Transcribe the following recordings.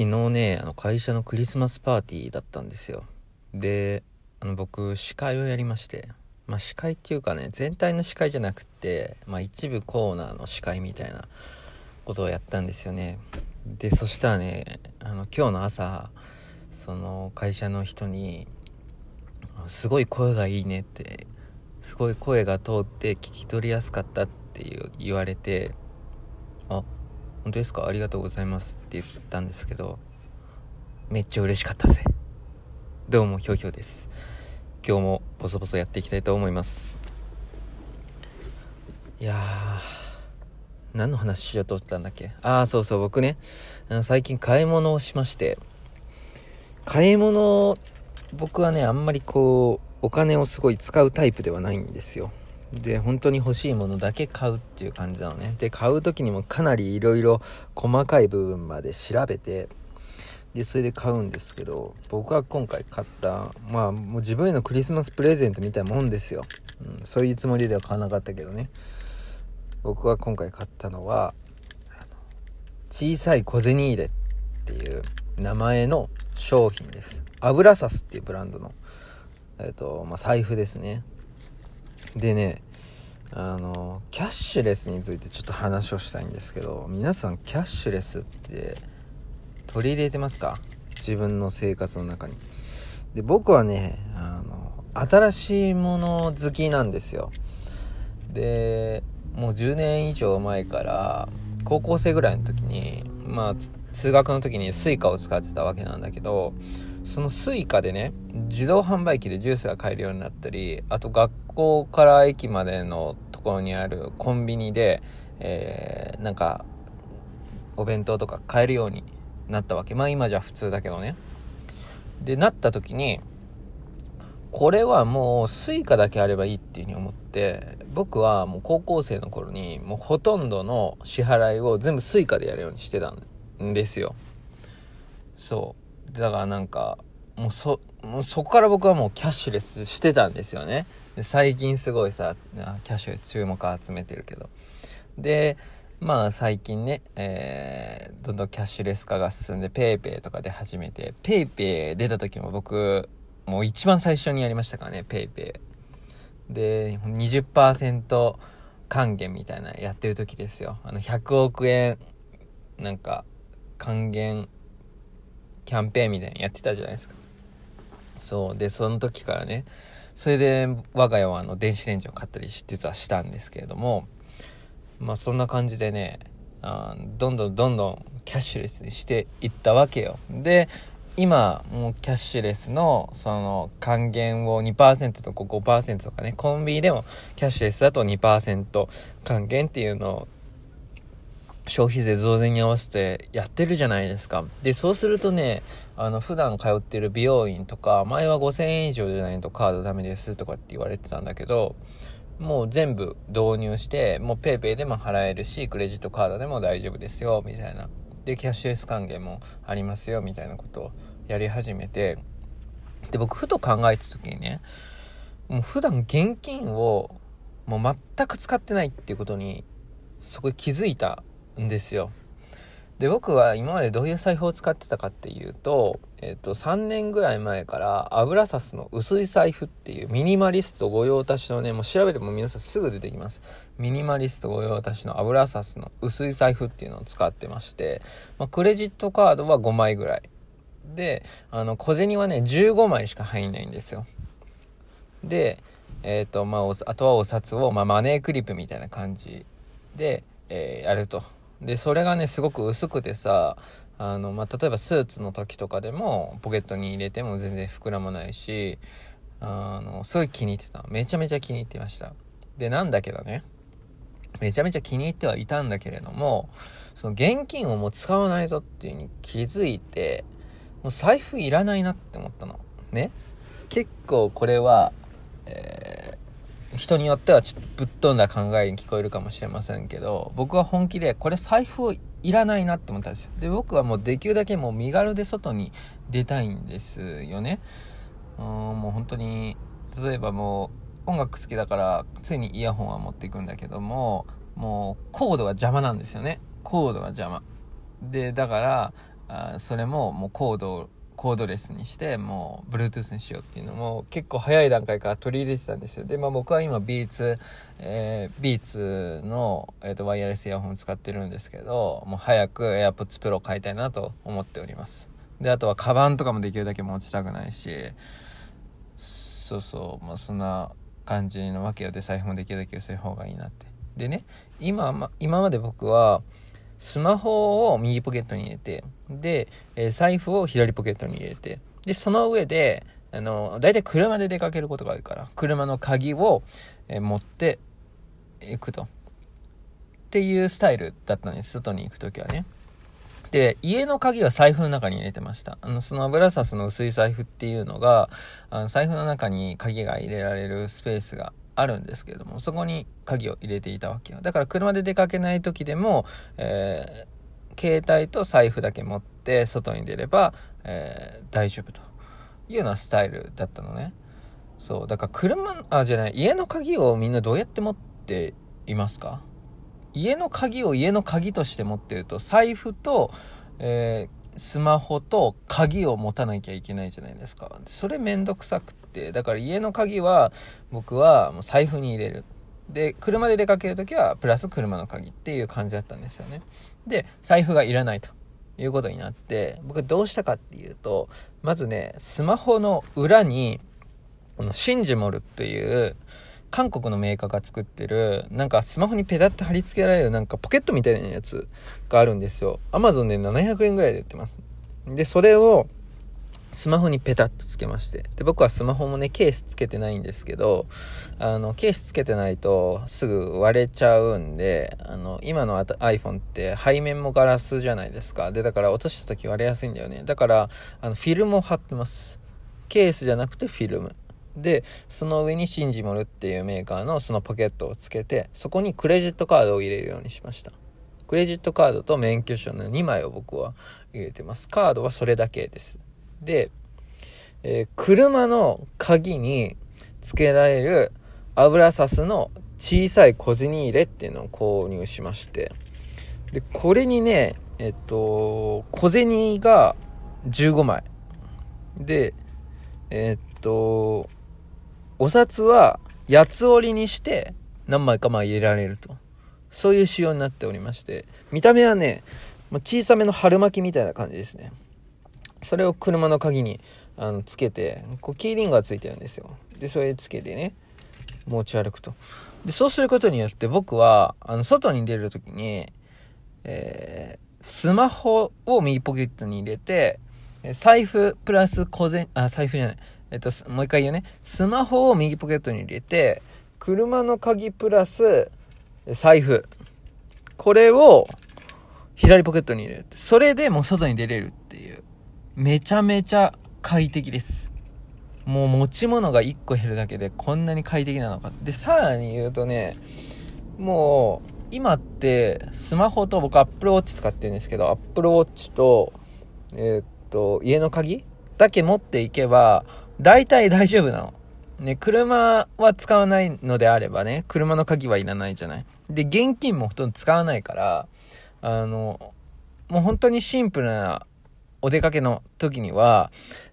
昨日ねあの会社のクリスマスパーティーだったんですよ。であの僕司会をやりまして。まあ司会っていうかね全体の司会じゃなくて、まあ、一部コーナーの司会みたいなことをやったんですよね。でそしたらねあの今日の朝その会社の人に「すごい声がいいね」ってすごい声が通って聞き取りやすかったって言われてあ本当ですか？ありがとうございますって言ったんですけどめっちゃ嬉しかったぜ。どうもひょうひょうです。今日もボソボソやっていきたいと思います。いやー何の話しようと思ったんだっけ？ああそうそう僕ね。あの最近買い物をしまして。買い物僕はねあんまりこうお金をすごい使うタイプではないんですよ。で本当に欲しいものだけ買うっていう感じなのね。で買う時にもかなりいろいろ細かい部分まで調べてでそれで買うんですけど僕は今回買ったまあもう自分へのクリスマスプレゼントみたいなもんですよ、うん、そういうつもりでは買わなかったけどね。僕は今回買ったのは小さい小銭入れっていう名前の商品です。油サスっていうブランドのえっ、ー、とまあ財布ですね。でねあのキャッシュレスについてちょっと話をしたいんですけど皆さんキャッシュレスって取り入れてますか？自分の生活の中に。で僕はねあの新しいもの好きなんですよ。でもう10年以上前から高校生ぐらいの時にまあ通学の時に Suica を使ってたわけなんだけどその Suica でね自動販売機でジュースが買えるようになったりあと学校から駅までのところにあるコンビニで、えー、なんかお弁当とか買えるようになったわけ。まあ今じゃ普通だけどね。でなった時にこれはもう Suica だけあればいいっていうふうに思って僕はもう高校生の頃にもうほとんどの支払いを全部 Suica でやるようにしてたんですよ。そう。だからなんかもうそもうそこから僕はもうキャッシュレスしてたんですよね。最近すごいさキャッシュレス注目集めてるけど。でまあ最近ね、えー、どんどんキャッシュレス化が進んで PayPay とかで始めて PayPay 出た時も僕もう一番最初にやりましたからね PayPay で20%還元みたいなやってる時ですよ。あの100億円なんか還元キャンペーンみたいなやってたじゃないですか。そう。でその時からねそれで我が家はあの電子レンジを買ったり実はしたんですけれどもまあそんな感じでねあどんどんどんどんキャッシュレスにしていったわけよ。で今もうキャッシュレスのその還元を2%とか5%とかねコンビニでもキャッシュレスだと2%還元っていうのを消費税増税に合わせてやってるじゃないですか。で、そうするとね、あの、普段通ってる美容院とか、前は5000円以上じゃないとカードダメですとかって言われてたんだけど、もう全部導入して、もう PayPay でも払えるし、クレジットカードでも大丈夫ですよ、みたいな。で、キャッシュレス還元もありますよ、みたいなことをやり始めて、で、僕、ふと考えた時にね、もう普段現金をもう全く使ってないっていうことに、そこで気づいたんですよ。で、僕は今までどういう財布を使ってたかっていうと、えっ、と、3年ぐらい前から油サスの薄い財布っていうミニマリスト御用達のね、もう調べても皆さんすぐ出てきます。ミニマリスト御用達の油サスの薄い財布っていうのを使ってまして、まあ、クレジットカードは5枚ぐらい。で、あの、小銭はね、15枚しか入んないんですよ。で、えっ、と、まあ、あとはお札を、まあ、マネークリップみたいな感じで、えー、やると。でそれがねすごく薄くてさあの、まあ、例えばスーツの時とかでもポケットに入れても全然膨らまないしあのすごい気に入ってた。めちゃめちゃ気に入ってました。でなんだけどねめちゃめちゃ気に入ってはいたんだけれどもその現金をもう使わないぞっていう風に気づいてもう財布いらないなって思ったの。ね。結構これは、えー人によってはちょっとぶっ飛んだ考えに聞こえるかもしれませんけど僕は本気でこれ財布いらないなって思ったんですよ。で僕はもうできるだけもう身軽で外に出たいんですよね。うんもう本当に例えばもう音楽好きだからついにイヤホンは持っていくんだけどももうコードが邪魔なんですよね。コードが邪魔。でだからあそれももうコードコードレスにしてもう Bluetooth にしようっていうのも結構早い段階から取り入れてたんですよ。で、まあ、僕は今ビーツ、えー、ビーツの、えーと、ワイヤレスイヤホン使ってるんですけどもう早く AirPods Pro 買いたいなと思っております。であとはカバンとかもできるだけ持ちたくないしそうそうまあそんな感じのわけよ。で財布もできるだけ薄い方がいいなって。でね今,、ま、今まで僕はスマホを右ポケットに入れて、で、えー、財布を左ポケットに入れて、で、その上で、あの、大体車で出かけることがあるから、車の鍵を、えー、持っていくと。っていうスタイルだったんです、外に行くときはね。で、家の鍵は財布の中に入れてました。あの、そのブラサスの薄い財布っていうのが、あの財布の中に鍵が入れられるスペースがあるんですけれどもそこに鍵を入れていたわけよ。だから車で出かけない時でも、えー、携帯と財布だけ持って外に出れば、えー、大丈夫というようなスタイルだったのね。そうだから車あじゃない家の鍵をみんなどうやって持っていますか？家の鍵を家の鍵として持ってると財布と、えースマホと鍵を持たなきゃいけないじゃないですか。それめんどくさく、だから家の鍵は僕はもう財布に入れる。で、車で出かけるときはプラス車の鍵っていう感じだったんですよね。で、財布がいらないということになって、僕どうしたかっていうと、まずね、スマホの裏に、このシンジモルっていう、韓国のメーカーが作ってる、なんかスマホにペタッと貼り付けられるなんかポケットみたいなやつがあるんですよ。アマゾンで700円ぐらいで売ってます。で、それをスマホにペタッとつけまして。で、僕はスマホもね、ケースつけてないんですけど、あの、ケースつけてないとすぐ割れちゃうんで、あの、今の iPhone って背面もガラスじゃないですか。で、だから落とした時割れやすいんだよね。だから、あの、フィルムを貼ってます。ケースじゃなくてフィルム。でその上にシンジモルっていうメーカーのそのポケットをつけてそこにクレジットカードを入れるようにしましたクレジットカードと免許証の2枚を僕は入れてますカードはそれだけですで、えー、車の鍵につけられる油サスの小さい小銭入れっていうのを購入しましてでこれにねえっと小銭が15枚でえっとお札は八つ折りにして何枚かまあ入れられると。そういう仕様になっておりまして、見た目はね、小さめの春巻きみたいな感じですね。それを車の鍵にあのつけて、こうキーリングがついてるんですよ。で、それつけてね、持ち歩くと。で、そうすることによって僕は、あの、外に出るときに、えー、スマホを右ポケットに入れて、財布プラス小銭、あ、財布じゃない。えっと、もう一回言うね。スマホを右ポケットに入れて、車の鍵プラス財布。これを左ポケットに入れる。それでもう外に出れるっていう。めちゃめちゃ快適です。もう持ち物が1個減るだけでこんなに快適なのか。で、さらに言うとね、もう、今ってスマホと僕 Apple Watch 使ってるんですけど、Apple Watch と、えー、っと、家の鍵だけ持っていけば、大体大丈夫なの。ね、車は使わないのであればね、車の鍵はいらないじゃない。で、現金もほとんど使わないから、あの、もう本当にシンプルなお出かけの時には、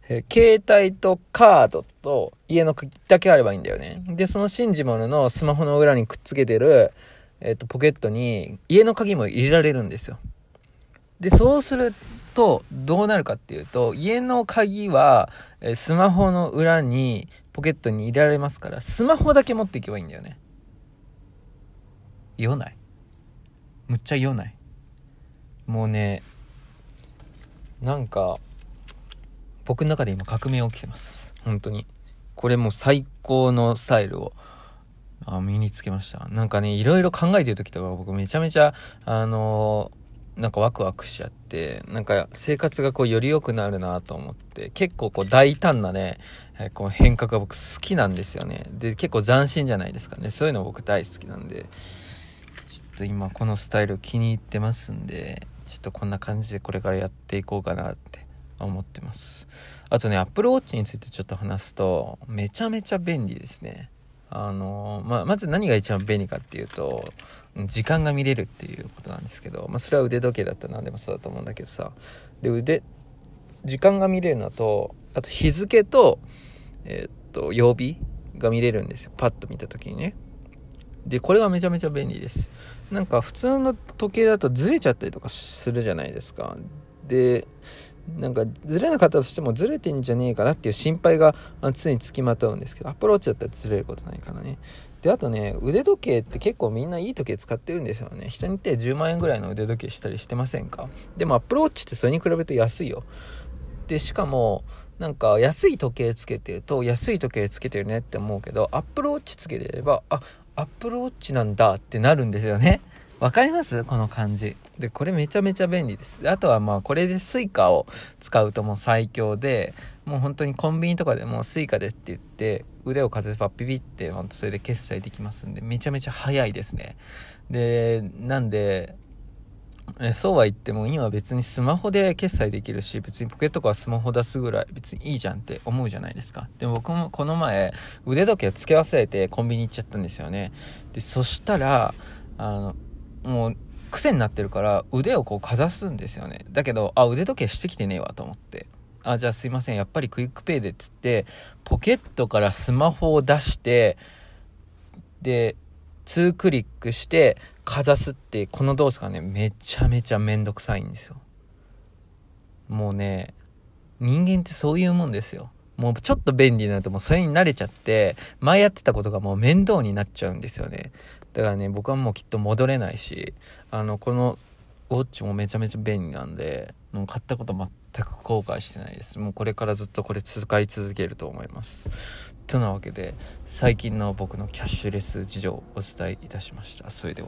え携帯とカードと家の鍵だけあればいいんだよね。で、そのシンジモルのスマホの裏にくっつけてる、えっ、と、ポケットに家の鍵も入れられるんですよ。で、そうすると、どうなるかっていうと、家の鍵は、えスマホの裏に、ポケットに入れられますから、スマホだけ持っていけばいいんだよね。言わないむっちゃ言わないもうね、なんか、僕の中で今革命起きてます。本当に。これもう最高のスタイルをあ身につけました。なんかね、いろいろ考えてる時とか僕めちゃめちゃ、あのなんかワクワクしちゃって、なんか生活がこうより良くなるなと思って、結構こう大胆なね、えこう変革が僕好きなんですよね。で、結構斬新じゃないですかね。そういうの僕大好きなんで、ちょっと今このスタイル気に入ってますんで、ちょっとこんな感じでこれからやっていこうかなって思ってます。あとね、Apple Watch についてちょっと話すと、めちゃめちゃ便利ですね。あのまあ、まず何が一番便利かっていうと時間が見れるっていうことなんですけど、まあ、それは腕時計だったら何でもそうだと思うんだけどさで腕時間が見れるのとあと日付と,、えー、っと曜日が見れるんですよパッと見た時にねでこれがめちゃめちゃ便利です。なんか普通の時計だとずれちゃったりとかするじゃないですか。でなんかずれなかったとしてもずれてんじゃねえかなっていう心配が常につきまとうんですけどアプローチだったらずれることないからね。であとね腕時計って結構みんないい時計使ってるんですよね。人によって10万円ぐらいの腕時計したりしてませんか？でもアプローチってそれに比べると安いよ。でしかもなんか安い時計つけてると安い時計つけてるねって思うけどアップルウォッチつけてればあアップルウォッチなんだってなるんですよねわかります？この感じ。で、これめちゃめちゃ便利です。あとはまあこれで suica を使うともう最強で、もう本当にコンビニとかでも suica でって言って腕をかざせばピピってほんとそれで決済できますんで、めちゃめちゃ早いですね。で、なんで、えそうは言っても今別にスマホで決済できるし別にポケットからスマホ出すぐらい別にいいじゃんって思うじゃないですか。でも僕もこの前腕時計つけ忘れてコンビニ行っちゃったんですよね。でそしたらあのもう癖になってるから腕をこうかざすんですよね。だけどあ腕時計してきてねえわと思って。あじゃあすいませんやっぱりクイックペイでっつってポケットからスマホを出してで2クリックしてかざすってこの動作がねめちゃめちゃめんどくさいんですよ。もうね人間ってそういうもんですよ。もうちょっと便利になるともうそれに慣れちゃって前やってたことがもう面倒になっちゃうんですよね。だからね僕はもうきっと戻れないしあのこのウォッチもめちゃめちゃ便利なんでもう買ったこと全く後悔してないです。もうこれからずっとこれ使い続けると思います。となわけで最近の僕のキャッシュレス事情をお伝えいたしました。それでは。